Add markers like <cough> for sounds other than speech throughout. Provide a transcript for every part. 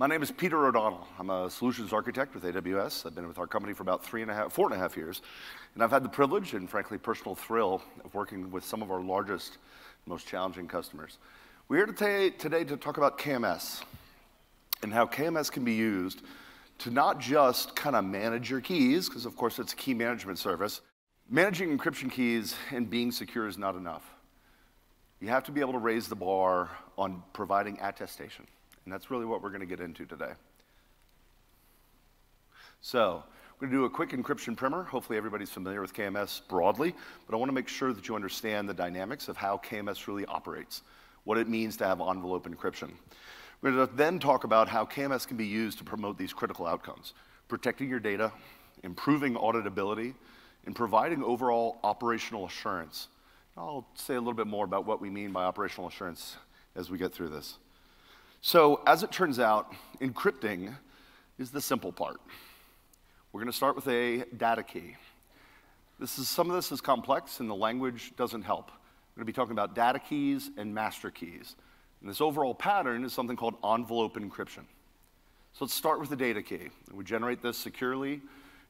My name is Peter O'Donnell. I'm a solutions architect with AWS. I've been with our company for about three and a half, four and a half years. And I've had the privilege and frankly personal thrill of working with some of our largest, most challenging customers. We're here today, today to talk about KMS and how KMS can be used to not just kind of manage your keys, because of course it's a key management service. Managing encryption keys and being secure is not enough. You have to be able to raise the bar on providing attestation. And that's really what we're going to get into today. So, we're going to do a quick encryption primer. Hopefully, everybody's familiar with KMS broadly, but I want to make sure that you understand the dynamics of how KMS really operates, what it means to have envelope encryption. We're going to then talk about how KMS can be used to promote these critical outcomes protecting your data, improving auditability, and providing overall operational assurance. I'll say a little bit more about what we mean by operational assurance as we get through this. So, as it turns out, encrypting is the simple part. We're going to start with a data key. This is, some of this is complex, and the language doesn't help. We're going to be talking about data keys and master keys. And this overall pattern is something called envelope encryption. So let's start with the data key. We generate this securely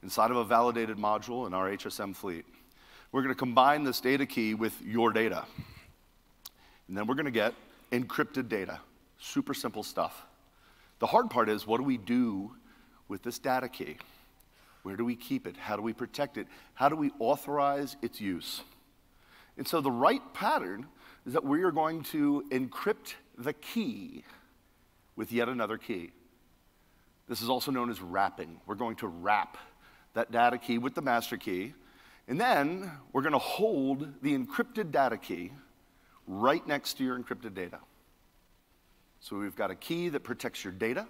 inside of a validated module in our HSM fleet. We're going to combine this data key with your data. And then we're going to get encrypted data. Super simple stuff. The hard part is what do we do with this data key? Where do we keep it? How do we protect it? How do we authorize its use? And so the right pattern is that we are going to encrypt the key with yet another key. This is also known as wrapping. We're going to wrap that data key with the master key, and then we're going to hold the encrypted data key right next to your encrypted data. So we've got a key that protects your data.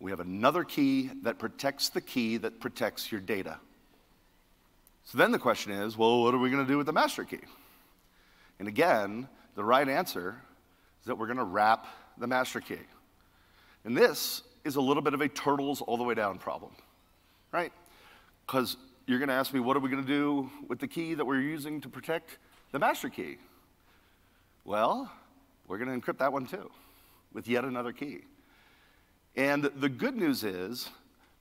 We have another key that protects the key that protects your data. So then the question is well, what are we going to do with the master key? And again, the right answer is that we're going to wrap the master key. And this is a little bit of a turtles all the way down problem, right? Because you're going to ask me, what are we going to do with the key that we're using to protect the master key? Well, we're going to encrypt that one too with yet another key. And the good news is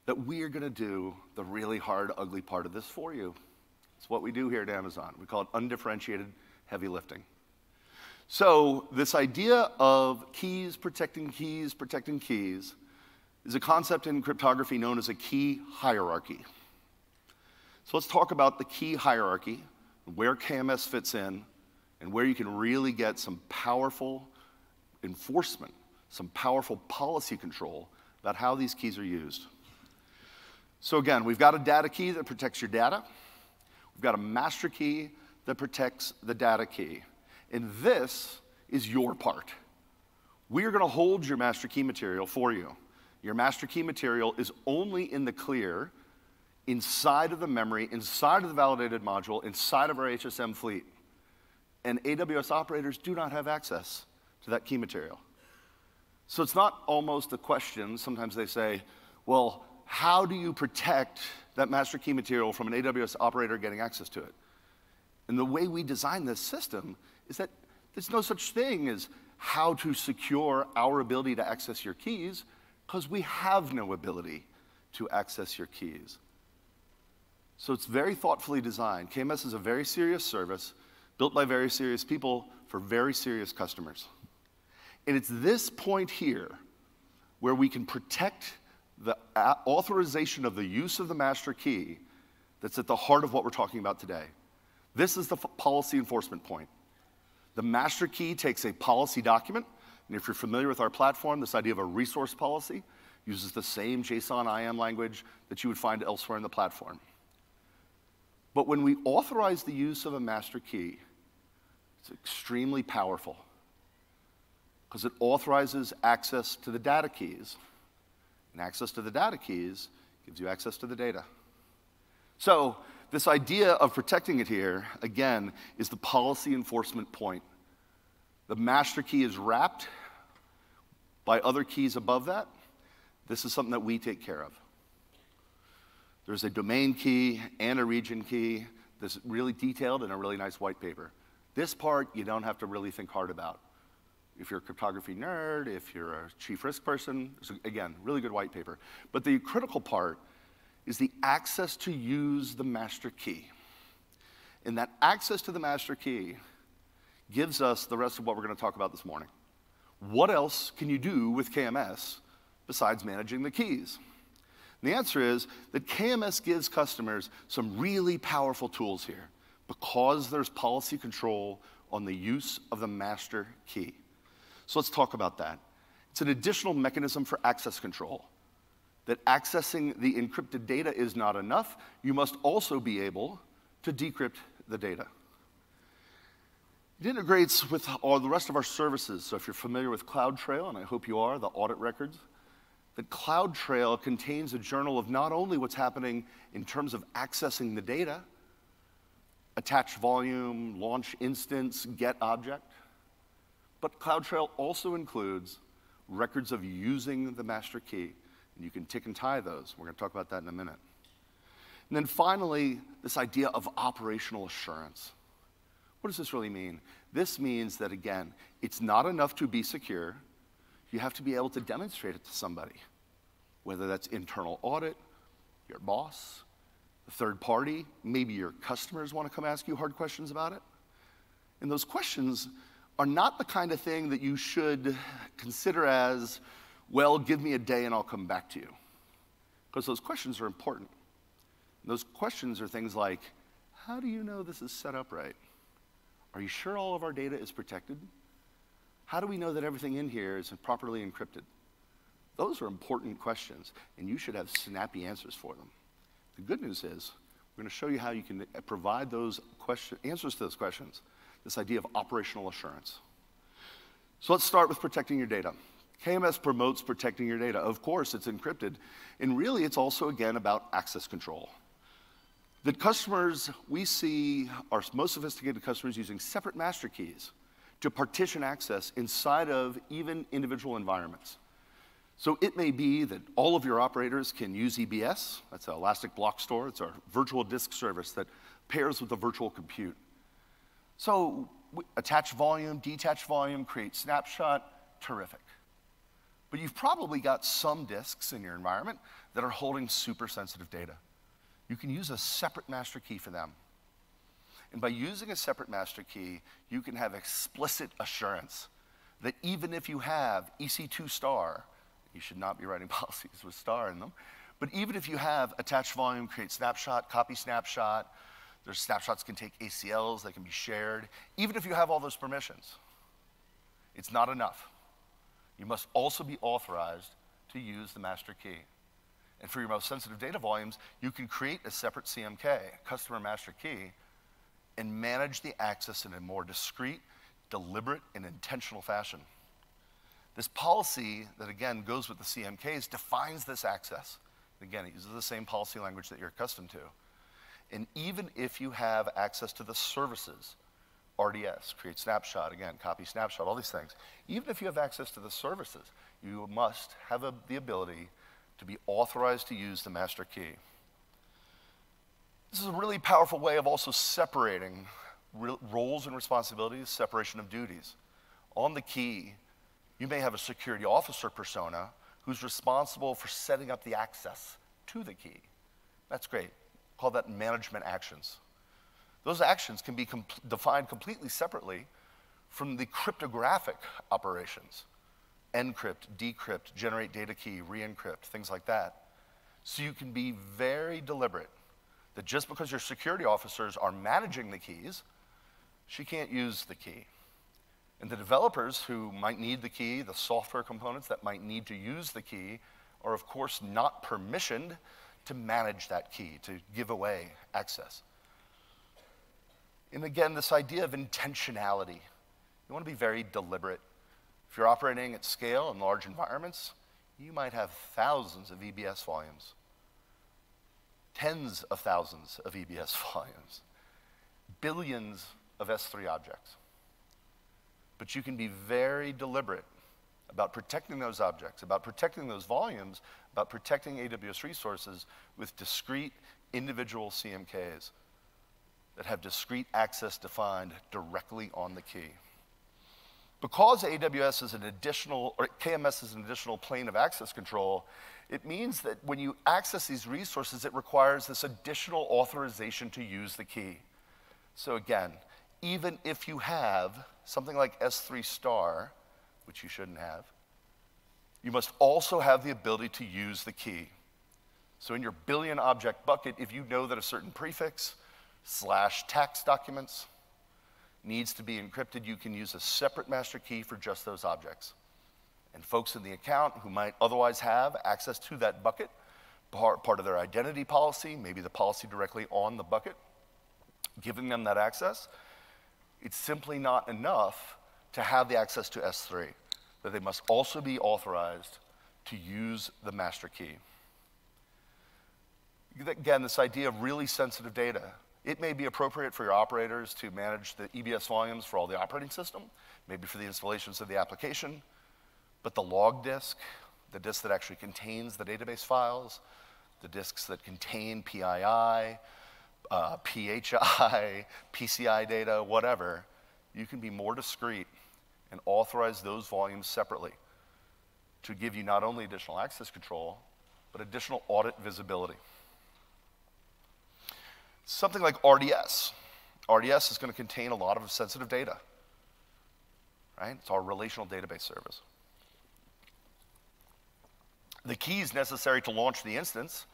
that we are going to do the really hard, ugly part of this for you. It's what we do here at Amazon. We call it undifferentiated heavy lifting. So, this idea of keys protecting keys protecting keys is a concept in cryptography known as a key hierarchy. So, let's talk about the key hierarchy, where KMS fits in, and where you can really get some powerful enforcement, some powerful policy control about how these keys are used. So, again, we've got a data key that protects your data, we've got a master key that protects the data key. And this is your part. We are going to hold your master key material for you. Your master key material is only in the clear inside of the memory, inside of the validated module, inside of our HSM fleet. And AWS operators do not have access to that key material. So it's not almost a question. Sometimes they say, well, how do you protect that master key material from an AWS operator getting access to it? And the way we design this system is that there's no such thing as how to secure our ability to access your keys because we have no ability to access your keys. So it's very thoughtfully designed. KMS is a very serious service built by very serious people for very serious customers. And it's this point here where we can protect the uh, authorization of the use of the master key that's at the heart of what we're talking about today. This is the policy enforcement point. The master key takes a policy document, and if you're familiar with our platform, this idea of a resource policy uses the same JSON IAM language that you would find elsewhere in the platform. But when we authorize the use of a master key, it's extremely powerful because it authorizes access to the data keys. And access to the data keys gives you access to the data. So, this idea of protecting it here, again, is the policy enforcement point. The master key is wrapped by other keys above that. This is something that we take care of. There's a domain key and a region key. This is really detailed in a really nice white paper. This part you don't have to really think hard about. If you're a cryptography nerd, if you're a chief risk person, again, really good white paper. But the critical part is the access to use the master key. And that access to the master key gives us the rest of what we're going to talk about this morning. What else can you do with KMS besides managing the keys? And the answer is that KMS gives customers some really powerful tools here because there's policy control on the use of the master key. So let's talk about that. It's an additional mechanism for access control. That accessing the encrypted data is not enough, you must also be able to decrypt the data. It integrates with all the rest of our services. So if you're familiar with CloudTrail, and I hope you are, the audit records, that CloudTrail contains a journal of not only what's happening in terms of accessing the data, attach volume, launch instance, get object, but CloudTrail also includes records of using the master key. And you can tick and tie those. We're going to talk about that in a minute. And then finally, this idea of operational assurance. What does this really mean? This means that, again, it's not enough to be secure. You have to be able to demonstrate it to somebody, whether that's internal audit, your boss, a third party, maybe your customers want to come ask you hard questions about it. And those questions are not the kind of thing that you should consider as, well, give me a day and I'll come back to you. Because those questions are important. And those questions are things like, how do you know this is set up right? Are you sure all of our data is protected? How do we know that everything in here is properly encrypted? Those are important questions, and you should have snappy answers for them. The good news is, we're going to show you how you can provide those question, answers to those questions this idea of operational assurance. So let's start with protecting your data. KMS promotes protecting your data. Of course, it's encrypted. And really, it's also, again, about access control. The customers we see are most sophisticated customers using separate master keys to partition access inside of even individual environments. So it may be that all of your operators can use EBS. That's an Elastic Block Store. It's our virtual disk service that pairs with the virtual compute. So attach volume, detach volume, create snapshot, terrific. But you've probably got some disks in your environment that are holding super sensitive data. You can use a separate master key for them. And by using a separate master key, you can have explicit assurance that even if you have EC2 star, you should not be writing <laughs> policies with star in them, but even if you have attach volume, create snapshot, copy snapshot, their snapshots can take ACLs, they can be shared. Even if you have all those permissions, it's not enough. You must also be authorized to use the master key. And for your most sensitive data volumes, you can create a separate CMK, customer master key, and manage the access in a more discreet, deliberate, and intentional fashion. This policy that, again, goes with the CMKs defines this access. Again, it uses the same policy language that you're accustomed to. And even if you have access to the services, RDS, create snapshot, again, copy snapshot, all these things, even if you have access to the services, you must have a, the ability to be authorized to use the master key. This is a really powerful way of also separating roles and responsibilities, separation of duties. On the key, you may have a security officer persona who's responsible for setting up the access to the key. That's great call that management actions. Those actions can be defined completely separately from the cryptographic operations encrypt, decrypt, generate data key, re encrypt, things like that. So you can be very deliberate that just because your security officers are managing the keys, she can't use the key. And the developers who might need the key, the software components that might need to use the key, are of course not permissioned to manage that key, to give away access. And again, this idea of intentionality. You want to be very deliberate. If you're operating at scale in large environments, you might have thousands of EBS volumes, tens of thousands of EBS <laughs> volumes, billions of S3 objects. But you can be very deliberate about protecting those objects, about protecting those volumes, about protecting AWS resources with discrete individual CMKs that have discrete access defined directly on the key. Because AWS is an additional, or KMS is an additional plane of access control, it means that when you access these resources, it requires this additional authorization to use the key. So again, even if you have something like S3 star, which you shouldn't have, you must also have the ability to use the key. So in your billion object bucket, if you know that a certain prefix slash tax documents needs to be encrypted, you can use a separate master key for just those objects. And folks in the account who might otherwise have access to that bucket, part, of their identity policy, maybe the policy directly on the bucket, giving them that access, it's simply not enough to have the access to S3, that they must also be authorized to use the master key. Again, this idea of really sensitive data. It may be appropriate for your operators to manage the EBS volumes for all the operating system, maybe for the installations of the application, but the log disk, the disk that actually contains the database files, the disks that contain PII, uh, PHI, PCI data, whatever, you can be more discreet and authorize those volumes separately to give you not only additional access control, but additional audit visibility. Something like RDS. RDS is going to contain a lot of sensitive data, right? It's our relational database service. The keys necessary to launch the instance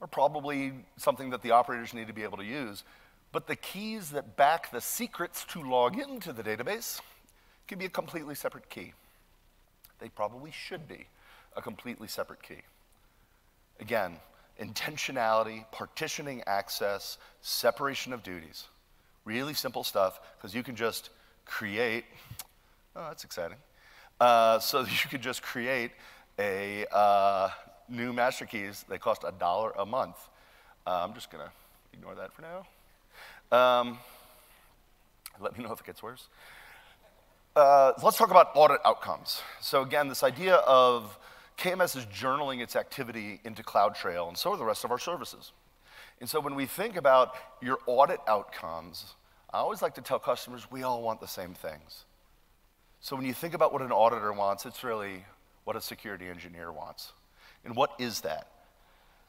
are probably something that the operators need to be able to use, but the keys that back the secrets to log into the database can be a completely separate key. They probably should be a completely separate key. Again, intentionality, partitioning access, separation of duties. Really simple stuff because you can just create, oh, that's exciting. Uh, so <laughs> you could just create a uh, new master keys. They cost a dollar a month. Uh, I'm just to ignore that for now. Um, let me know if it gets worse. Uh, let's talk about audit outcomes. So again, this idea of KMS is journaling its activity into CloudTrail, and so are the rest of our services. And so when we think about your audit outcomes, I always like to tell customers we all want the same things. So when you think about what an auditor wants, it's really what a security engineer wants. And what is that?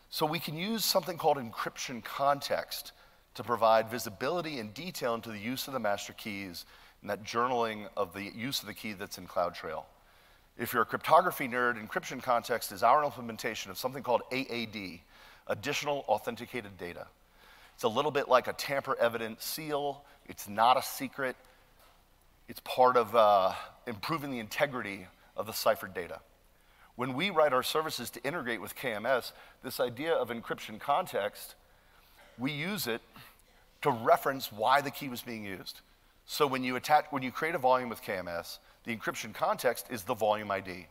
So we can use something called encryption context to provide visibility and detail into the use of the master keys and that journaling of the use of the key that's in CloudTrail. If you're a cryptography nerd, encryption context is our implementation of something called AAD, Additional Authenticated Data. It's a little bit like a tamper evident seal. It's not a secret. It's part of uh, improving the integrity of the ciphered data. When we write our services to integrate with KMS, this idea of encryption context, we use it to reference why the key was being used. So when you attach, when you create a volume with KMS, the encryption context is the volume ID.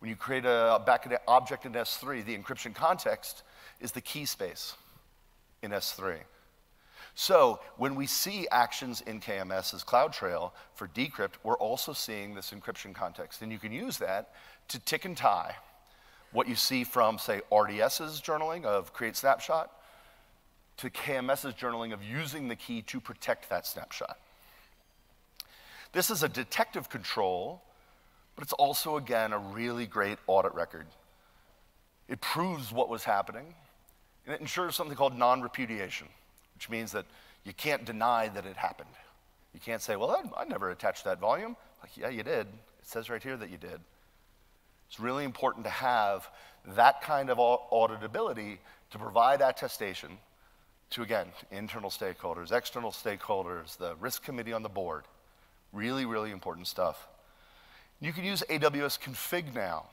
When you create a backend object in S3, the encryption context is the key space in S3. So when we see actions in KMS as CloudTrail for decrypt, we're also seeing this encryption context. And you can use that to tick and tie what you see from, say, RDS's journaling of create snapshot to KMS's journaling of using the key to protect that snapshot. This is a detective control, but it's also, again, a really great audit record. It proves what was happening, and it ensures something called non repudiation, which means that you can't deny that it happened. You can't say, well, I, I never attached that volume. Like, yeah, you did. It says right here that you did. It's really important to have that kind of auditability to provide attestation to, again, internal stakeholders, external stakeholders, the risk committee on the board. Really, really important stuff. You can use AWS Config now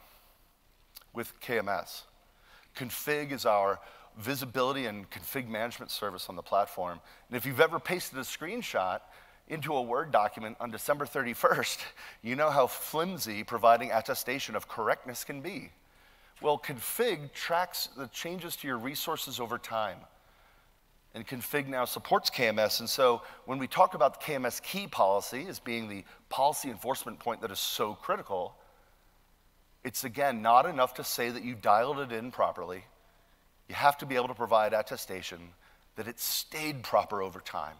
with KMS. Config is our visibility and config management service on the platform. And if you've ever pasted a screenshot into a Word document on December 31st, <laughs> you know how flimsy providing attestation of correctness can be. Well, config tracks the changes to your resources over time. And config now supports KMS. And so when we talk about the KMS key policy as being the policy enforcement point that is so critical, it's again not enough to say that you dialed it in properly. You have to be able to provide attestation that it stayed proper over time.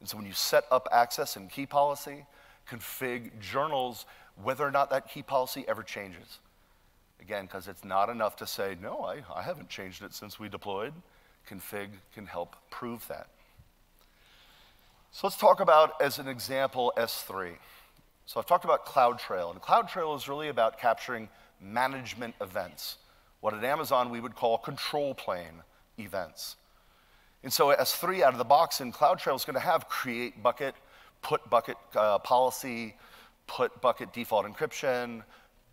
And so when you set up access and key policy, config journals whether or not that key policy ever changes. Again, because it's not enough to say, no, I, I haven't changed it since we deployed. Config can help prove that. So let's talk about, as an example, S3. So I've talked about CloudTrail, and CloudTrail is really about capturing management events, what at Amazon we would call control plane events. And so S3 out of the box in CloudTrail is going to have create bucket, put bucket uh, policy, put bucket default encryption,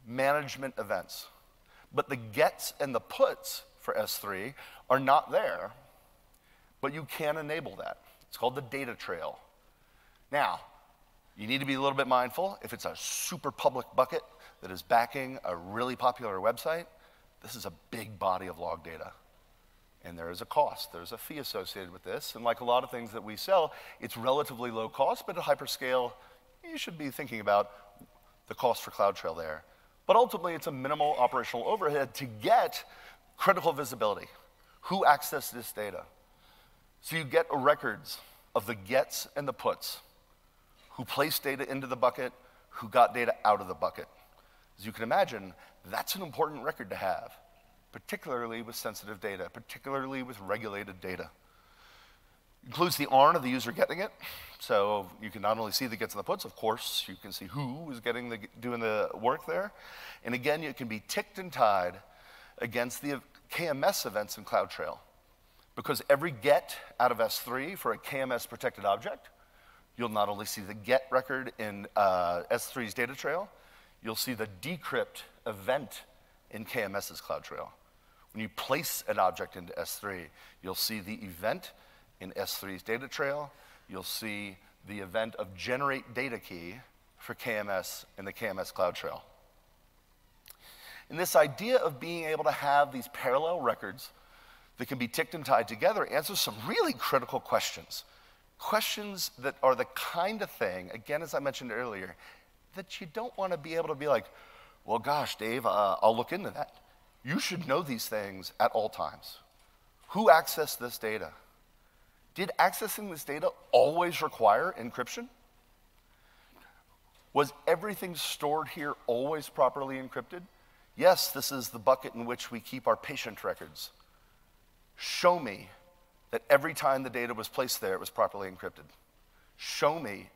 management events. But the gets and the puts for S3 are not there, but you can enable that. It's called the data trail. Now, you need to be a little bit mindful. If it's a super public bucket that is backing a really popular website, this is a big body of log data. And there is a cost, there's a fee associated with this. And like a lot of things that we sell, it's relatively low cost, but at hyperscale, you should be thinking about the cost for CloudTrail there. But ultimately, it's a minimal operational overhead to get critical visibility. Who accessed this data? So you get records of the gets and the puts, who placed data into the bucket, who got data out of the bucket. As you can imagine, that's an important record to have, particularly with sensitive data, particularly with regulated data. Includes the ARN of the user getting it. So you can not only see the gets and the puts, of course, you can see who is getting the, doing the work there. And again, it can be ticked and tied against the KMS events in CloudTrail. Because every get out of S3 for a KMS protected object, you'll not only see the get record in uh, S3's data trail, you'll see the decrypt event in KMS's CloudTrail. When you place an object into S3, you'll see the event in S3's data trail. You'll see the event of generate data key for KMS in the KMS CloudTrail. And this idea of being able to have these parallel records that can be ticked and tied together answers some really critical questions. Questions that are the kind of thing, again, as I mentioned earlier, that you don't want to be able to be like, well, gosh, Dave, uh, I'll look into that. You should know these things at all times. Who accessed this data? Did accessing this data always require encryption? Was everything stored here always properly encrypted? Yes, this is the bucket in which we keep our patient records. Show me that every time the data was placed there, it was properly encrypted. Show me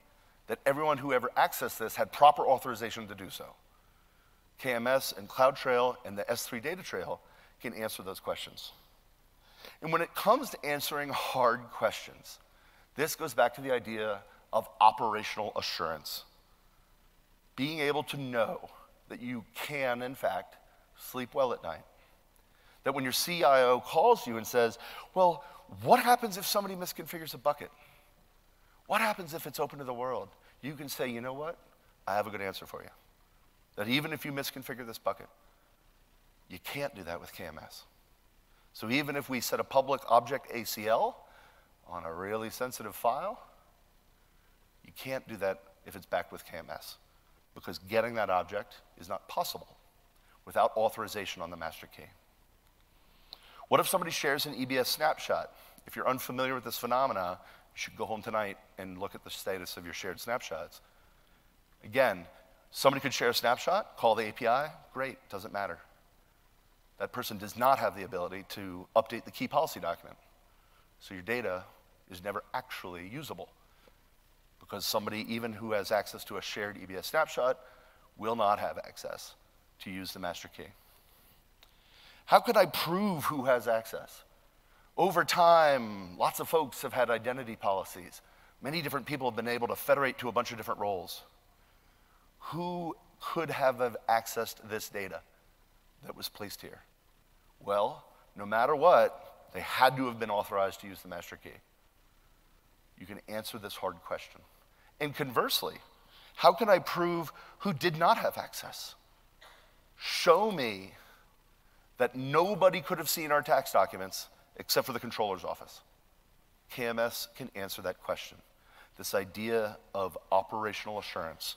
that everyone who ever accessed this had proper authorization to do so. KMS and CloudTrail and the S3 data trail can answer those questions. And when it comes to answering hard questions, this goes back to the idea of operational assurance. Being able to know that you can, in fact, sleep well at night. That when your CIO calls you and says, Well, what happens if somebody misconfigures a bucket? What happens if it's open to the world? You can say, You know what? I have a good answer for you. That even if you misconfigure this bucket, you can't do that with KMS. So even if we set a public object ACL on a really sensitive file, you can't do that if it's backed with KMS because getting that object is not possible without authorization on the master key. What if somebody shares an EBS snapshot? If you're unfamiliar with this phenomena, you should go home tonight and look at the status of your shared snapshots. Again, somebody could share a snapshot, call the API, great, doesn't matter that person does not have the ability to update the key policy document. So your data is never actually usable because somebody, even who has access to a shared EBS snapshot, will not have access to use the master key. How could I prove who has access? Over time, lots of folks have had identity policies. Many different people have been able to federate to a bunch of different roles. Who could have accessed this data? that was placed here? Well, no matter what, they had to have been authorized to use the master key. You can answer this hard question. And conversely, how can I prove who did not have access? Show me that nobody could have seen our tax documents except for the controller's office. KMS can answer that question. This idea of operational assurance.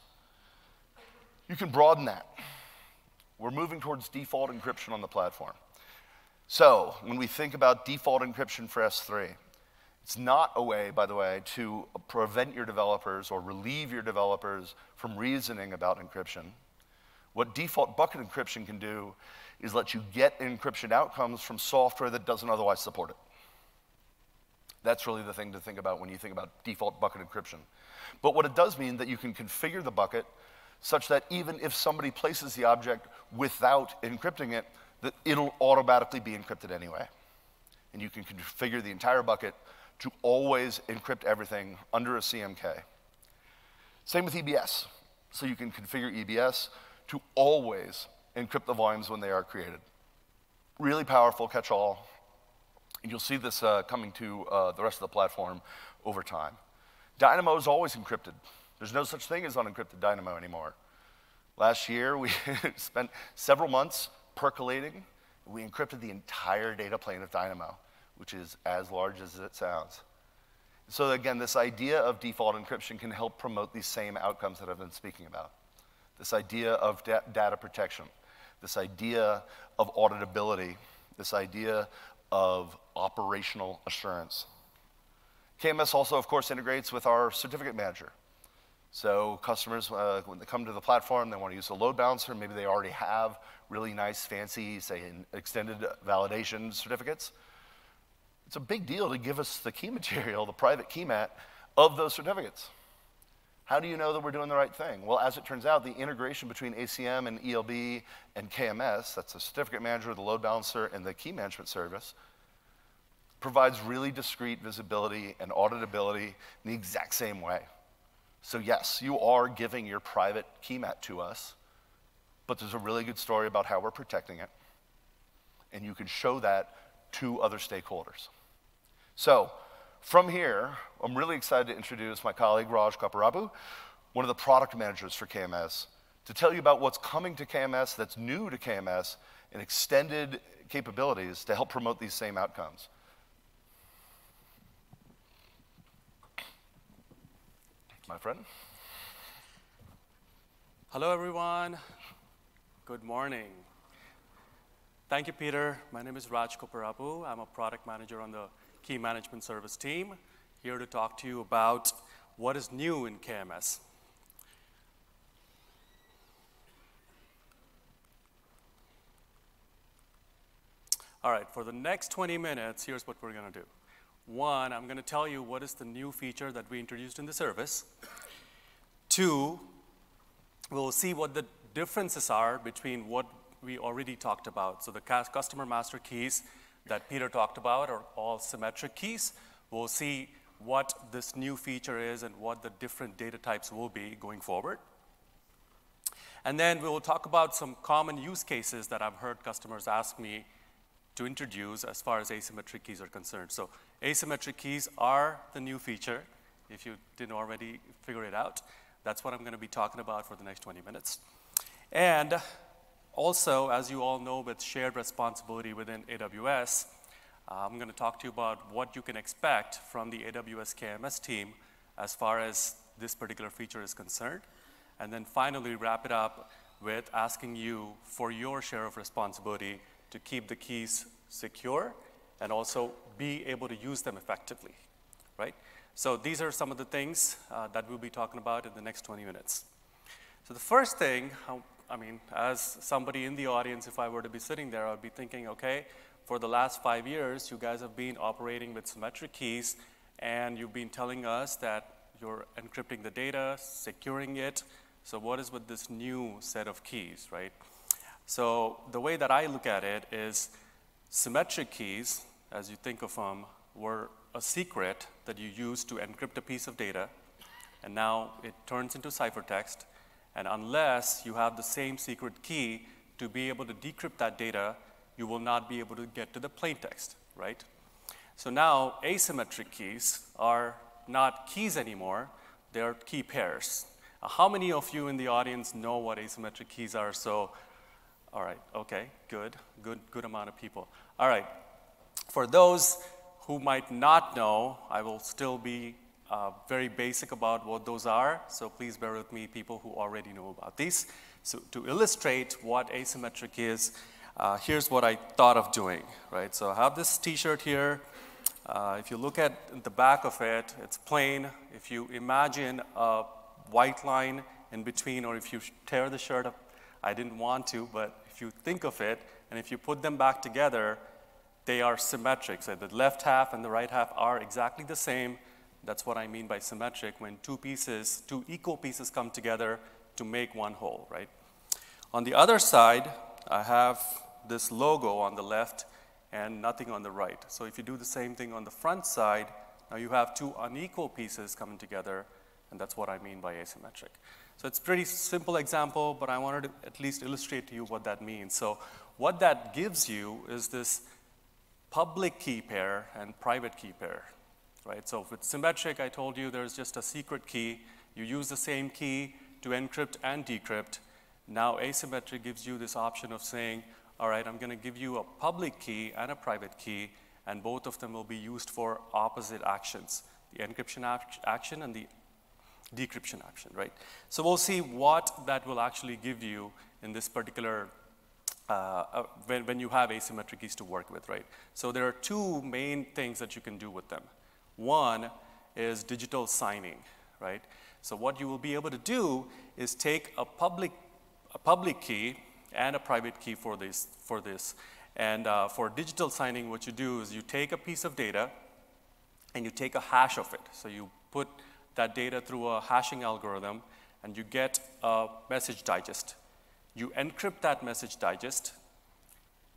You can broaden that. We're moving towards default encryption on the platform. So, when we think about default encryption for S3, It's not a way, by the way, to prevent your developers or relieve your developers from reasoning about encryption. What default bucket encryption can do is let you get encryption outcomes from software that doesn't otherwise support it. That's really the thing to think about when you think about default bucket encryption. But what it does mean that you can configure the bucket such that even if somebody places the object without encrypting it, that it'll automatically be encrypted anyway. And you can configure the entire bucket to always encrypt everything under a CMK. Same with EBS. So you can configure EBS to always encrypt the volumes when they are created. Really powerful catch-all. And you'll see this uh, coming to uh, the rest of the platform over time. Dynamo is always encrypted. There's no such thing as unencrypted Dynamo anymore. Last year, we <laughs> spent several months percolating. We encrypted the entire data plane of Dynamo, which is as large as it sounds. So again, this idea of default encryption can help promote these same outcomes that I've been speaking about. This idea of da data protection, this idea of auditability, this idea of operational assurance. KMS also, of course, integrates with our certificate manager. So customers, uh, when they come to the platform, they want to use a load balancer. Maybe they already have really nice, fancy, say, extended validation certificates. It's a big deal to give us the key <laughs> material, the private key mat, of those certificates. How do you know that we're doing the right thing? Well, as it turns out, the integration between ACM and ELB and KMS, that's the certificate manager, the load balancer, and the key management service, provides really discrete visibility and auditability in the exact same way. So, yes, you are giving your private key mat to us, but there's a really good story about how we're protecting it, and you can show that to other stakeholders. So, from here, I'm really excited to introduce my colleague Raj Copparapu, one of the product managers for KMS, to tell you about what's coming to KMS that's new to KMS and extended capabilities to help promote these same outcomes. My friend. Hello, everyone. Good morning. Thank you, Peter. My name is Raj Copparapu. I'm a product manager on the Key Management Service team, here to talk to you about what is new in KMS. All right, for the next 20 minutes, here's what we're going to do. One, I'm going to tell you what is the new feature that we introduced in the service. Two, we'll see what the differences are between what we already talked about. So the customer master keys that Peter talked about are all symmetric keys. We'll see what this new feature is and what the different data types will be going forward. And then we will talk about some common use cases that I've heard customers ask me to introduce as far as asymmetric keys are concerned. So asymmetric keys are the new feature, if you didn't already figure it out. That's what I'm going to be talking about for the next 20 minutes. And also, as you all know, with shared responsibility within AWS, uh, I'm going to talk to you about what you can expect from the AWS KMS team as far as this particular feature is concerned. And then finally, wrap it up with asking you for your share of responsibility to keep the keys secure and also be able to use them effectively, right? So these are some of the things uh, that we'll be talking about in the next 20 minutes. So the first thing I mean, as somebody in the audience, if I were to be sitting there, I'd be thinking, okay, for the last five years, you guys have been operating with symmetric keys, and you've been telling us that you're encrypting the data, securing it. So what is with this new set of keys, right? So the way that I look at it is symmetric keys, as you think of them, were a secret that you used to encrypt a piece of data, and now it turns into ciphertext, and unless you have the same secret key to be able to decrypt that data, you will not be able to get to the plaintext, right? So now asymmetric keys are not keys anymore, they're key pairs. Uh, how many of you in the audience know what asymmetric keys are? So, all right, okay, good, good, good amount of people. All right, for those who might not know, I will still be uh, very basic about what those are, so please bear with me, people who already know about these. So to illustrate what asymmetric is, uh, here's what I thought of doing, right? So I have this t-shirt here. Uh, if you look at the back of it, it's plain. If you imagine a white line in between, or if you tear the shirt up, I didn't want to, but if you think of it, and if you put them back together, they are symmetric. So the left half and the right half are exactly the same. That's what I mean by symmetric, when two pieces, two equal pieces come together to make one whole, right? On the other side, I have this logo on the left and nothing on the right. So if you do the same thing on the front side, now you have two unequal pieces coming together, and that's what I mean by asymmetric. So it's a pretty simple example, but I wanted to at least illustrate to you what that means. So what that gives you is this public key pair and private key pair, right? So with symmetric, I told you there's just a secret key. You use the same key to encrypt and decrypt. Now asymmetric gives you this option of saying, all right, I'm going to give you a public key and a private key, and both of them will be used for opposite actions, the encryption action and the decryption action, right? So we'll see what that will actually give you in this particular, uh, uh, when, when you have asymmetric keys to work with, right? So there are two main things that you can do with them. One is digital signing, right? So what you will be able to do is take a public, a public key and a private key for this. For this. And uh, for digital signing, what you do is you take a piece of data and you take a hash of it. So you put that data through a hashing algorithm and you get a message digest. You encrypt that message digest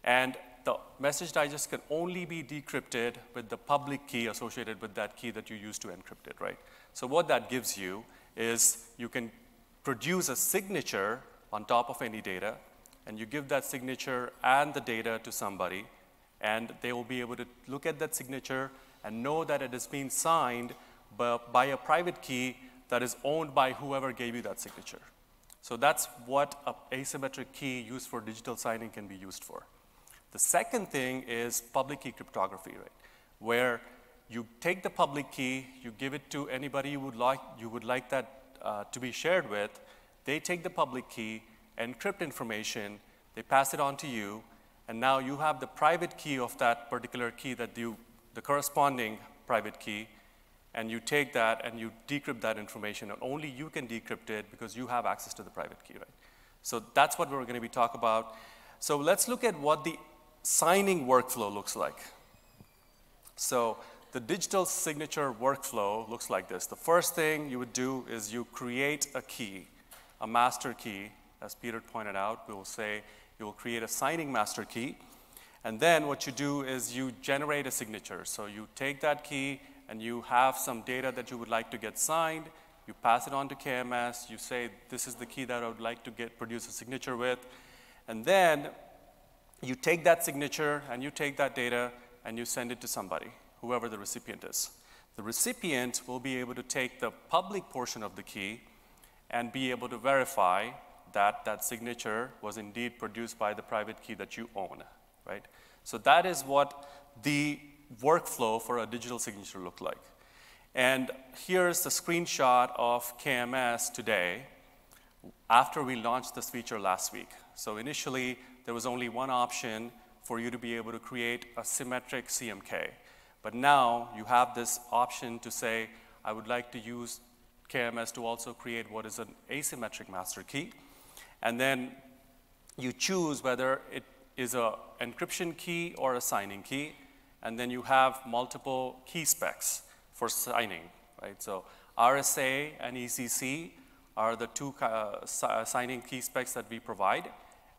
and the message digest can only be decrypted with the public key associated with that key that you use to encrypt it, right? So what that gives you is you can produce a signature on top of any data and you give that signature and the data to somebody, and they will be able to look at that signature and know that it has been signed by a private key that is owned by whoever gave you that signature. So that's what an asymmetric key used for digital signing can be used for. The second thing is public key cryptography, right? Where you take the public key, you give it to anybody you would like, you would like that uh, to be shared with, they take the public key, encrypt information, they pass it on to you, and now you have the private key of that particular key that you, the corresponding private key, and you take that and you decrypt that information, and only you can decrypt it because you have access to the private key, right? So that's what we're going to be talking about. So let's look at what the signing workflow looks like. So the digital signature workflow looks like this. The first thing you would do is you create a key, a master key, as Peter pointed out, we will say you will create a signing master key. And then what you do is you generate a signature. So you take that key and you have some data that you would like to get signed. You pass it on to KMS. You say, this is the key that I would like to get produce a signature with. And then you take that signature and you take that data and you send it to somebody, whoever the recipient is. The recipient will be able to take the public portion of the key and be able to verify that that signature was indeed produced by the private key that you own, right? So that is what the workflow for a digital signature look like. And here's the screenshot of KMS today after we launched this feature last week. So initially, there was only one option for you to be able to create a symmetric CMK. But now you have this option to say, I would like to use KMS to also create what is an asymmetric master key. And then you choose whether it is an encryption key or a signing key. And then you have multiple key specs for signing, right? So RSA and ECC are the two uh, signing key specs that we provide.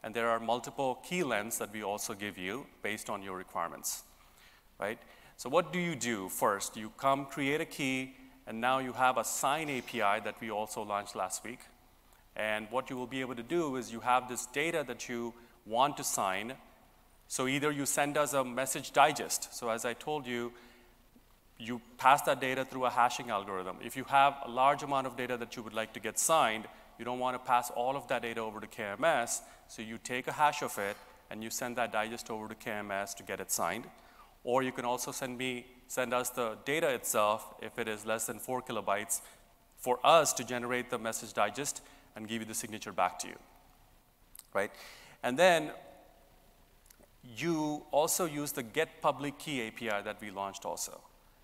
And there are multiple key lengths that we also give you based on your requirements, right? So what do you do first? You come create a key, and now you have a sign API that we also launched last week. And what you will be able to do is you have this data that you want to sign. So either you send us a message digest. So as I told you, you pass that data through a hashing algorithm. If you have a large amount of data that you would like to get signed, you don't want to pass all of that data over to KMS. So you take a hash of it and you send that digest over to KMS to get it signed. Or you can also send me, send us the data itself if it is less than four kilobytes for us to generate the message digest and give you the signature back to you, right? And then you also use the get public key API that we launched also.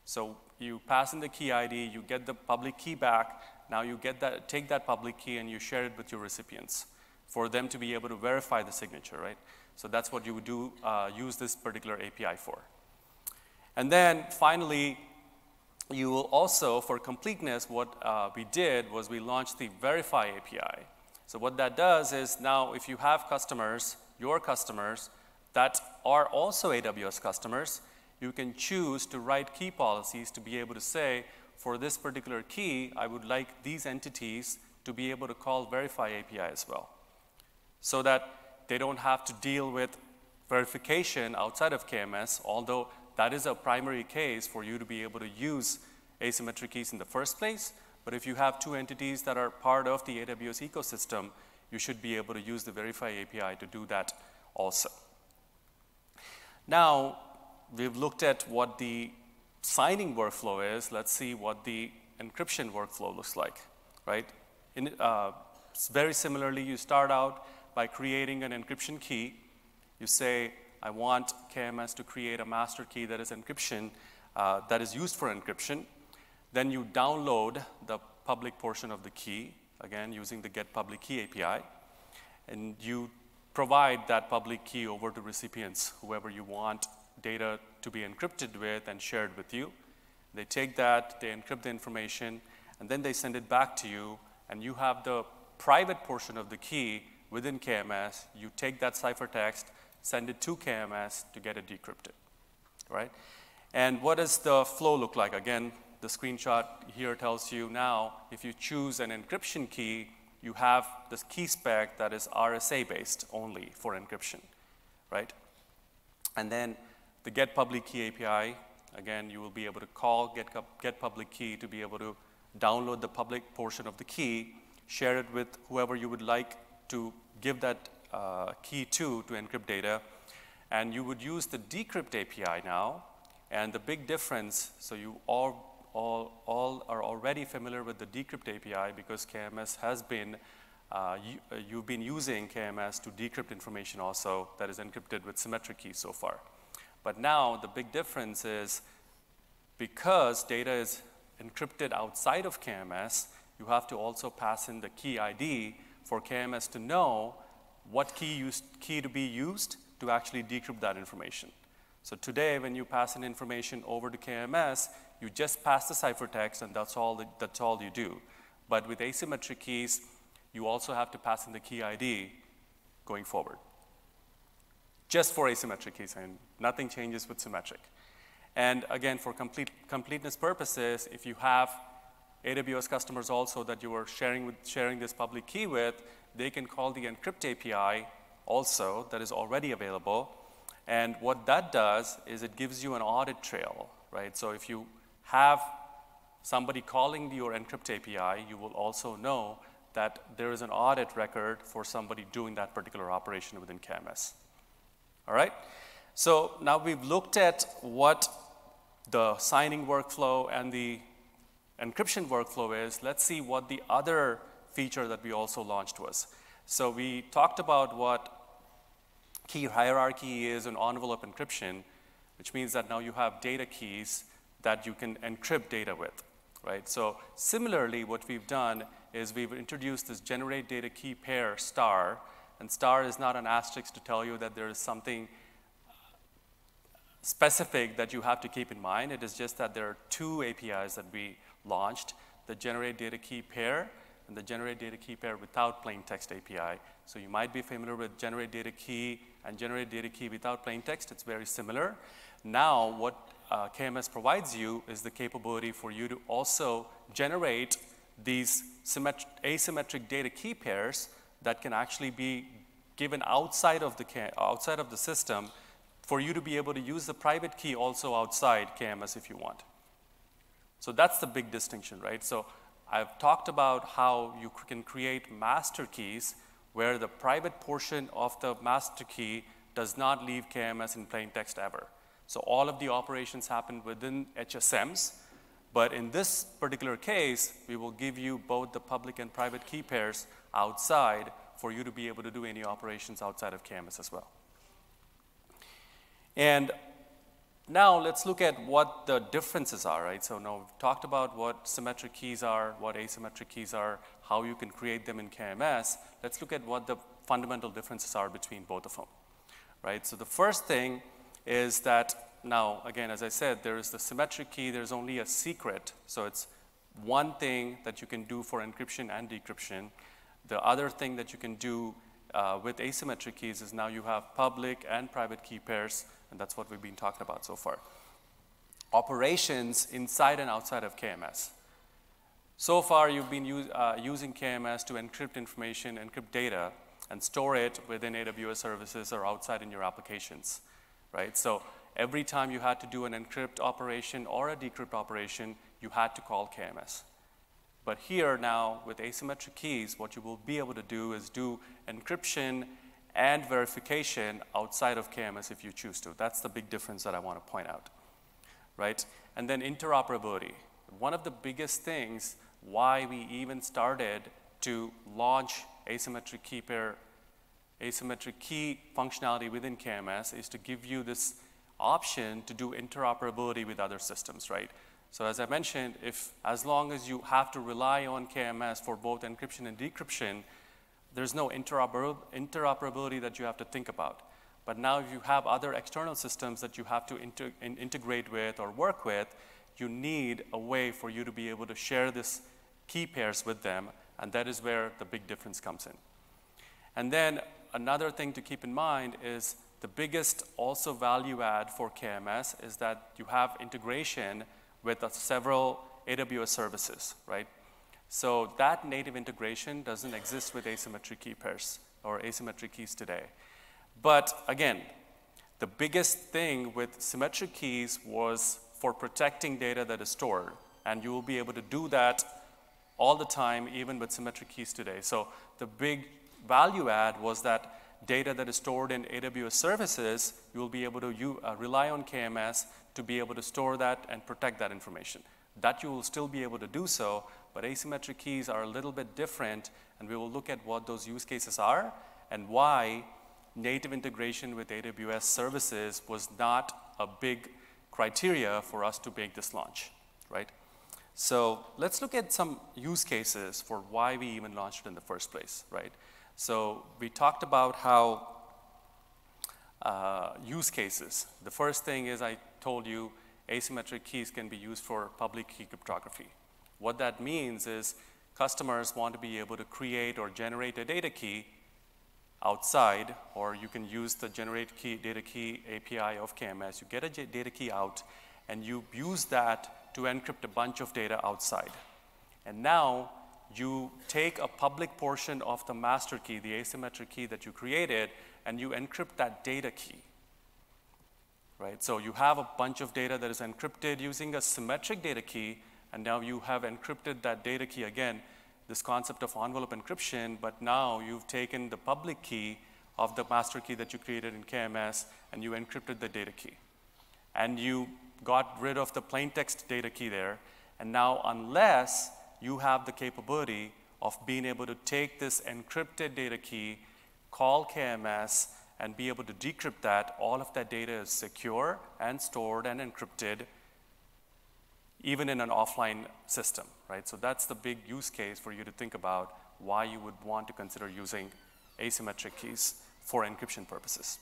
So you pass in the key ID, you get the public key back. Now you get that, take that public key and you share it with your recipients for them to be able to verify the signature, right? So that's what you would do, uh, use this particular API for. And then finally, you will also, for completeness, what uh, we did was we launched the Verify API. So what that does is now if you have customers, your customers, that are also AWS customers, you can choose to write key policies to be able to say, for this particular key, I would like these entities to be able to call Verify API as well. So that they don't have to deal with verification outside of KMS, although that is a primary case for you to be able to use asymmetric keys in the first place. But if you have two entities that are part of the AWS ecosystem, you should be able to use the Verify API to do that also. Now, we've looked at what the signing workflow is. Let's see what the encryption workflow looks like, right? In, uh, very similarly, you start out by creating an encryption key. You say, I want KMS to create a master key that is encryption, uh, that is used for encryption. Then you download the public portion of the key, again, using the get public key API. And you provide that public key over to recipients, whoever you want data to be encrypted with and shared with you. They take that, they encrypt the information, and then they send it back to you, and you have the private portion of the key within KMS. You take that ciphertext, send it to KMS to get it decrypted, right? And what does the flow look like? Again, the screenshot here tells you now if you choose an encryption key, you have this key spec that is RSA based only for encryption, right? And then the get public key API, again, you will be able to call get, get public key to be able to download the public portion of the key, share it with whoever you would like to give that uh, key to to encrypt data. And you would use the decrypt API now. And the big difference, so you all, all, all are already familiar with the decrypt API because KMS has been, uh, you, uh, you've been using KMS to decrypt information also that is encrypted with symmetric keys so far. But now the big difference is because data is encrypted outside of KMS, you have to also pass in the key ID for KMS to know what key, used, key to be used to actually decrypt that information. So today, when you pass in information over to KMS, you just pass the ciphertext, and that's all, that, that's all you do. But with asymmetric keys, you also have to pass in the key ID going forward. Just for asymmetric keys, and nothing changes with symmetric. And again, for complete, completeness purposes, if you have AWS customers also that you are sharing, with, sharing this public key with, they can call the encrypt API also that is already available. And what that does is it gives you an audit trail, right? So if you have somebody calling your encrypt API, you will also know that there is an audit record for somebody doing that particular operation within KMS. All right? So now we've looked at what the signing workflow and the encryption workflow is, let's see what the other feature that we also launched was. So we talked about what key hierarchy is in envelope encryption, which means that now you have data keys that you can encrypt data with, right? So similarly, what we've done is we've introduced this generate data key pair star, and star is not an asterisk to tell you that there is something specific that you have to keep in mind. It is just that there are two APIs that we launched, the generate data key pair and the generate data key pair without plain text API. So you might be familiar with generate data key and generate data key without plain text. It's very similar. Now what uh, KMS provides you is the capability for you to also generate these asymmetric data key pairs that can actually be given outside of the, outside of the system for you to be able to use the private key also outside KMS if you want. So that's the big distinction, right? So I've talked about how you can create master keys where the private portion of the master key does not leave KMS in plain text ever. So all of the operations happen within HSMs, but in this particular case, we will give you both the public and private key pairs outside for you to be able to do any operations outside of KMS as well. And now let's look at what the differences are, right? So now we've talked about what symmetric keys are, what asymmetric keys are, how you can create them in KMS. Let's look at what the fundamental differences are between both of them, right? So the first thing is that now, again, as I said, there is the symmetric key, there's only a secret. So it's one thing that you can do for encryption and decryption. The other thing that you can do uh, with asymmetric keys is now you have public and private key pairs and that's what we've been talking about so far. Operations inside and outside of KMS. So far, you've been use, uh, using KMS to encrypt information, encrypt data, and store it within AWS services or outside in your applications, right? So every time you had to do an encrypt operation or a decrypt operation, you had to call KMS. But here now, with asymmetric keys, what you will be able to do is do encryption and verification outside of KMS if you choose to. That's the big difference that I want to point out, right? And then interoperability. One of the biggest things why we even started to launch asymmetric key pair, asymmetric key functionality within KMS is to give you this option to do interoperability with other systems, right? So as I mentioned, if as long as you have to rely on KMS for both encryption and decryption, there's no interoperability that you have to think about. But now if you have other external systems that you have to inter in integrate with or work with, you need a way for you to be able to share this key pairs with them, and that is where the big difference comes in. And then another thing to keep in mind is the biggest also value add for KMS is that you have integration with several AWS services, right? So that native integration doesn't exist with asymmetric key pairs or asymmetric keys today. But again, the biggest thing with symmetric keys was for protecting data that is stored. And you will be able to do that all the time, even with symmetric keys today. So the big value add was that data that is stored in AWS services, you will be able to uh, rely on KMS to be able to store that and protect that information. That you will still be able to do so, but asymmetric keys are a little bit different, and we will look at what those use cases are and why native integration with AWS services was not a big criteria for us to make this launch, right? So let's look at some use cases for why we even launched it in the first place, right? So we talked about how uh, use cases. The first thing is I told you asymmetric keys can be used for public key cryptography, what that means is customers want to be able to create or generate a data key outside, or you can use the generate key data key API of KMS. You get a data key out, and you use that to encrypt a bunch of data outside. And now you take a public portion of the master key, the asymmetric key that you created, and you encrypt that data key. Right? So you have a bunch of data that is encrypted using a symmetric data key, and now you have encrypted that data key again, this concept of envelope encryption, but now you've taken the public key of the master key that you created in KMS and you encrypted the data key. And you got rid of the plain text data key there. And now, unless you have the capability of being able to take this encrypted data key, call KMS, and be able to decrypt that, all of that data is secure and stored and encrypted even in an offline system, right? So that's the big use case for you to think about why you would want to consider using asymmetric keys for encryption purposes.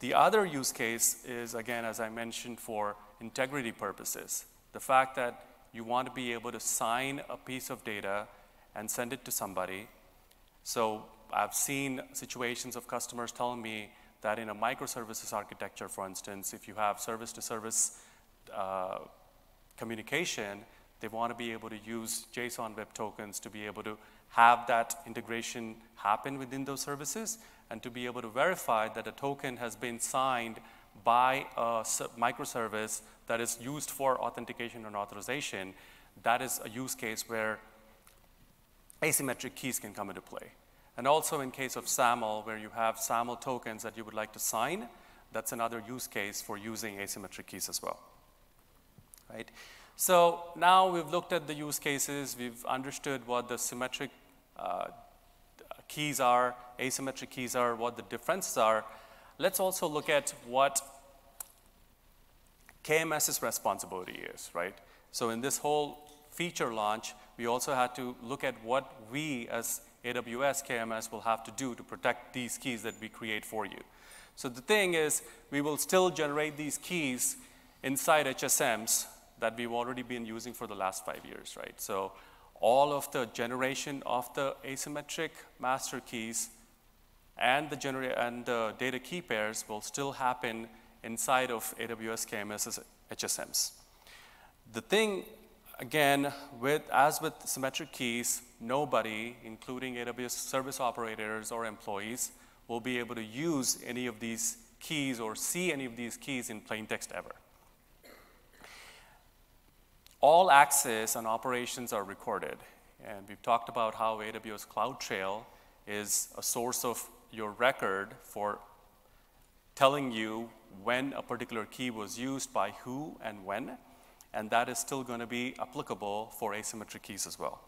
The other use case is, again, as I mentioned, for integrity purposes. The fact that you want to be able to sign a piece of data and send it to somebody. So I've seen situations of customers telling me that in a microservices architecture, for instance, if you have service to service uh, communication, they want to be able to use JSON Web Tokens to be able to have that integration happen within those services and to be able to verify that a token has been signed by a microservice that is used for authentication and authorization. That is a use case where asymmetric keys can come into play. And also in case of SAML, where you have SAML tokens that you would like to sign, that's another use case for using asymmetric keys as well right? So now we've looked at the use cases, we've understood what the symmetric uh, keys are, asymmetric keys are, what the differences are. Let's also look at what KMS's responsibility is, right? So in this whole feature launch, we also had to look at what we as AWS KMS will have to do to protect these keys that we create for you. So the thing is, we will still generate these keys inside HSMs that we've already been using for the last five years, right? So all of the generation of the asymmetric master keys and the, and the data key pairs will still happen inside of AWS KMS's HSMs. The thing, again, with, as with symmetric keys, nobody, including AWS service operators or employees, will be able to use any of these keys or see any of these keys in plain text ever. All access and operations are recorded. And we've talked about how AWS CloudTrail is a source of your record for telling you when a particular key was used by who and when, and that is still going to be applicable for asymmetric keys as well.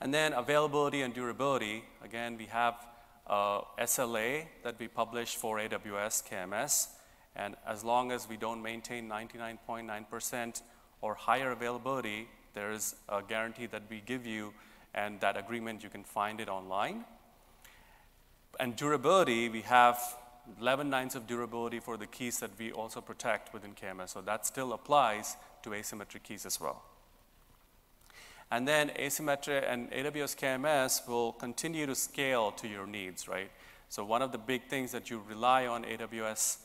And then availability and durability, again, we have uh, SLA that we publish for AWS KMS, and as long as we don't maintain 99.9% or higher availability, there is a guarantee that we give you, and that agreement, you can find it online. And durability, we have 11 nines of durability for the keys that we also protect within KMS. So that still applies to asymmetric keys as well. And then asymmetric and AWS KMS will continue to scale to your needs, right? So one of the big things that you rely on AWS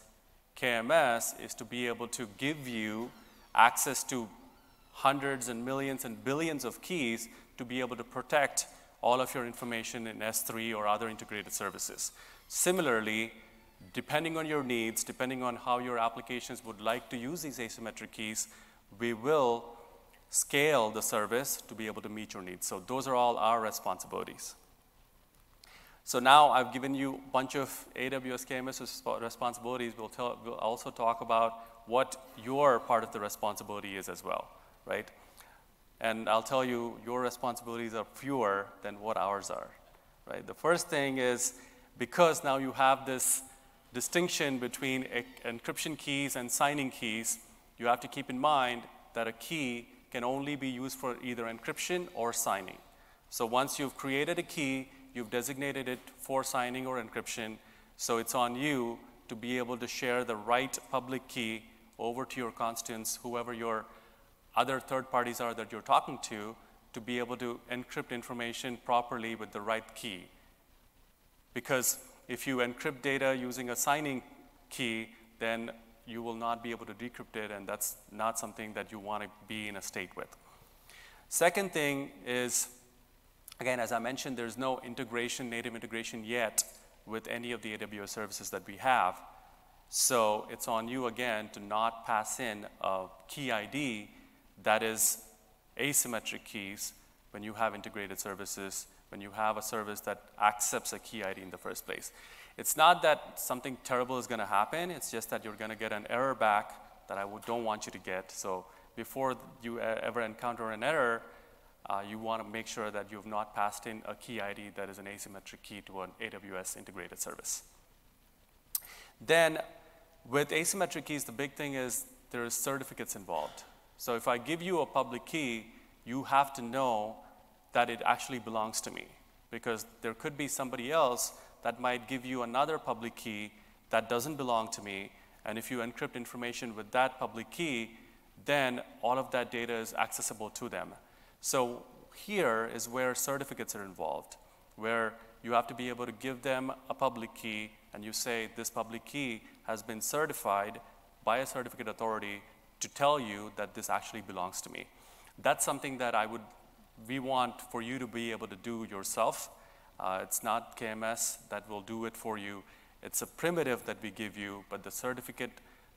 KMS is to be able to give you access to hundreds and millions and billions of keys to be able to protect all of your information in S3 or other integrated services. Similarly, depending on your needs, depending on how your applications would like to use these asymmetric keys, we will scale the service to be able to meet your needs. So those are all our responsibilities. So now I've given you a bunch of AWS KMS responsibilities. We'll, tell, we'll also talk about what your part of the responsibility is as well, right? And I'll tell you, your responsibilities are fewer than what ours are, right? The first thing is because now you have this distinction between encryption keys and signing keys, you have to keep in mind that a key can only be used for either encryption or signing. So once you've created a key, you've designated it for signing or encryption, so it's on you to be able to share the right public key over to your constituents, whoever your other third parties are that you're talking to, to be able to encrypt information properly with the right key. Because if you encrypt data using a signing key, then you will not be able to decrypt it, and that's not something that you want to be in a state with. Second thing is, again, as I mentioned, there's no integration, native integration yet with any of the AWS services that we have. So it's on you again to not pass in a key ID that is asymmetric keys when you have integrated services, when you have a service that accepts a key ID in the first place. It's not that something terrible is going to happen, it's just that you're going to get an error back that I don't want you to get. So before you ever encounter an error, uh, you want to make sure that you've not passed in a key ID that is an asymmetric key to an AWS integrated service. Then with asymmetric keys, the big thing is there is certificates involved. So if I give you a public key, you have to know that it actually belongs to me because there could be somebody else that might give you another public key that doesn't belong to me. And if you encrypt information with that public key, then all of that data is accessible to them. So here is where certificates are involved, where you have to be able to give them a public key and you say this public key has been certified by a certificate authority to tell you that this actually belongs to me. That's something that I would, we want for you to be able to do yourself uh, it's not KMS that will do it for you. It's a primitive that we give you, but the certificate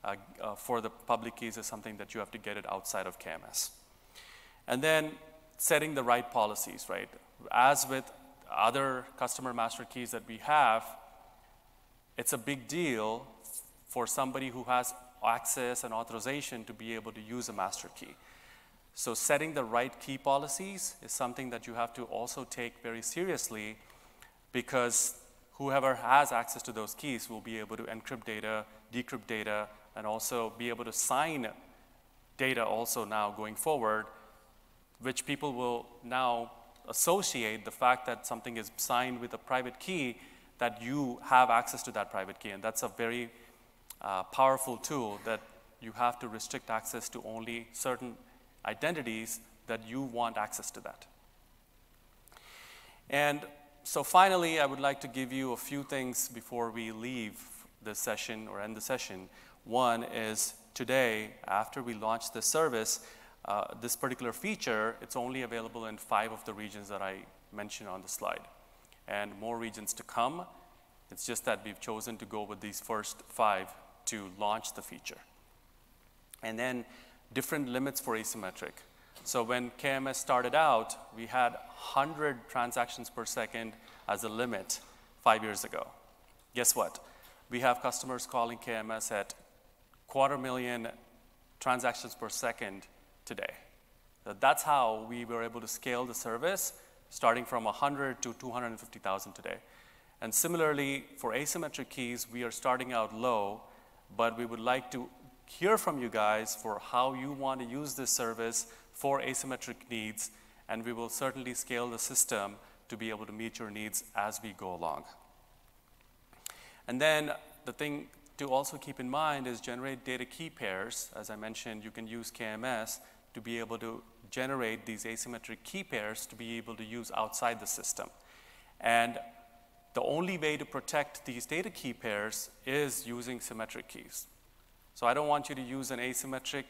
uh, uh, for the public keys is something that you have to get it outside of KMS. And then setting the right policies, right? As with other customer master keys that we have, it's a big deal for somebody who has access and authorization to be able to use a master key. So setting the right key policies is something that you have to also take very seriously because whoever has access to those keys will be able to encrypt data, decrypt data, and also be able to sign data also now going forward, which people will now associate the fact that something is signed with a private key that you have access to that private key. And that's a very uh, powerful tool that you have to restrict access to only certain identities that you want access to that. And so finally, I would like to give you a few things before we leave the session or end the session. One is today, after we launch the service, uh, this particular feature, it's only available in five of the regions that I mentioned on the slide. And more regions to come. It's just that we've chosen to go with these first five to launch the feature. And then different limits for asymmetric. So when KMS started out, we had 100 transactions per second as a limit five years ago. Guess what? We have customers calling KMS at quarter million transactions per second today. That's how we were able to scale the service, starting from 100 to 250,000 today. And similarly, for asymmetric keys, we are starting out low, but we would like to hear from you guys for how you want to use this service for asymmetric needs, and we will certainly scale the system to be able to meet your needs as we go along. And then the thing to also keep in mind is generate data key pairs. As I mentioned, you can use KMS to be able to generate these asymmetric key pairs to be able to use outside the system. And the only way to protect these data key pairs is using symmetric keys. So I don't want you to use an asymmetric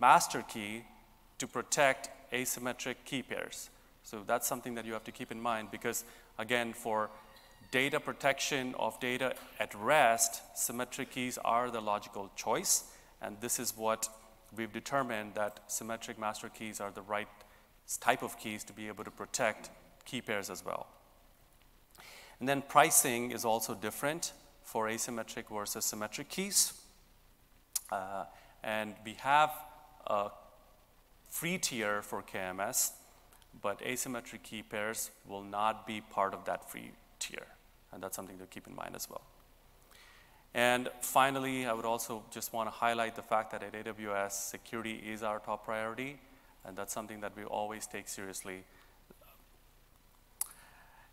master key to protect asymmetric key pairs. So that's something that you have to keep in mind because, again, for data protection of data at rest, symmetric keys are the logical choice. And this is what we've determined that symmetric master keys are the right type of keys to be able to protect key pairs as well. And then pricing is also different for asymmetric versus symmetric keys. Uh, and we have a free tier for KMS, but asymmetric key pairs will not be part of that free tier. And that's something to keep in mind as well. And finally, I would also just want to highlight the fact that at AWS, security is our top priority, and that's something that we always take seriously.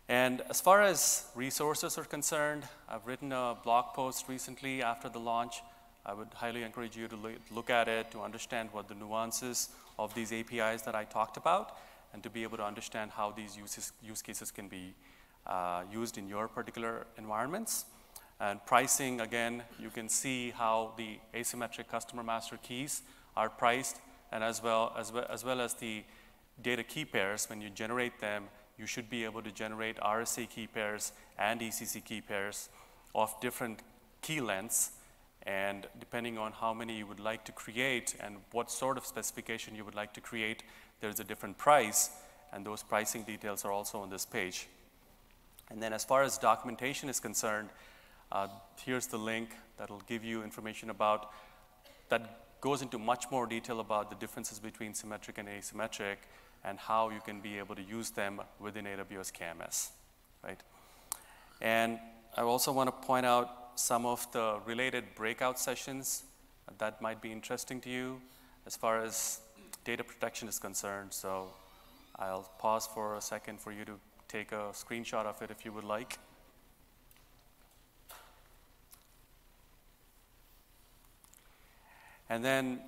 And as far as resources are concerned, I've written a blog post recently after the launch. I would highly encourage you to look at it to understand what the nuances of these APIs that I talked about and to be able to understand how these uses, use cases can be uh, used in your particular environments. And pricing, again, you can see how the asymmetric customer master keys are priced, and as well as, well, as well as the data key pairs, when you generate them, you should be able to generate RSA key pairs and ECC key pairs of different key lengths. And depending on how many you would like to create and what sort of specification you would like to create, there's a different price, and those pricing details are also on this page. And then as far as documentation is concerned, uh, here's the link that will give you information about, that goes into much more detail about the differences between symmetric and asymmetric and how you can be able to use them within AWS KMS, right? And I also want to point out some of the related breakout sessions that might be interesting to you as far as data protection is concerned. So I'll pause for a second for you to take a screenshot of it if you would like. And then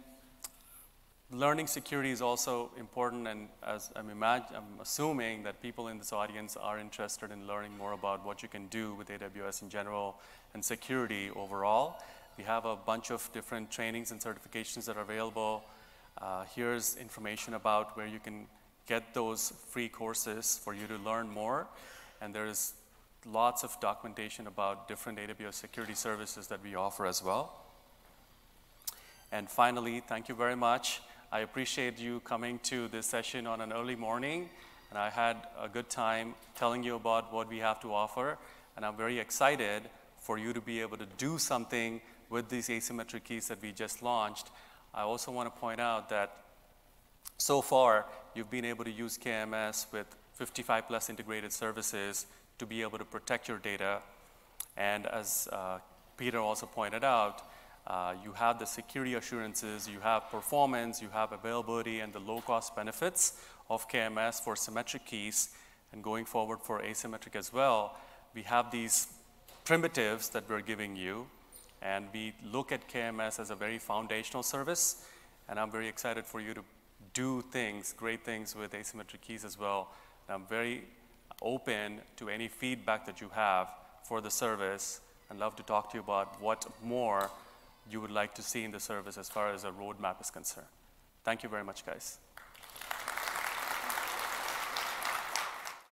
learning security is also important, and as I'm, imag- I'm, assuming that people in this audience are interested in learning more about what you can do with AWS in general and security overall. We have a bunch of different trainings and certifications that are available. Uh, here's information about where you can get those free courses for you to learn more. And there's lots of documentation about different AWS security services that we offer as well. And finally, thank you very much. I appreciate you coming to this session on an early morning. And I had a good time telling you about what we have to offer. And I'm very excited for you to be able to do something with these asymmetric keys that we just launched. I also want to point out that so far, you've been able to use KMS with 55 plus integrated services to be able to protect your data. And as uh, Peter also pointed out, Uh, you have the security assurances, you have performance, you have availability, and the low cost benefits of KMS for symmetric keys, and going forward for asymmetric as well. We have these primitives that we're giving you, and we look at KMS as a very foundational service, and I'm very excited for you to do things, great things with asymmetric keys as well. And I'm very open to any feedback that you have for the service and love to talk to you about what more you would like to see in the service as far as a roadmap is concerned. Thank you very much, guys.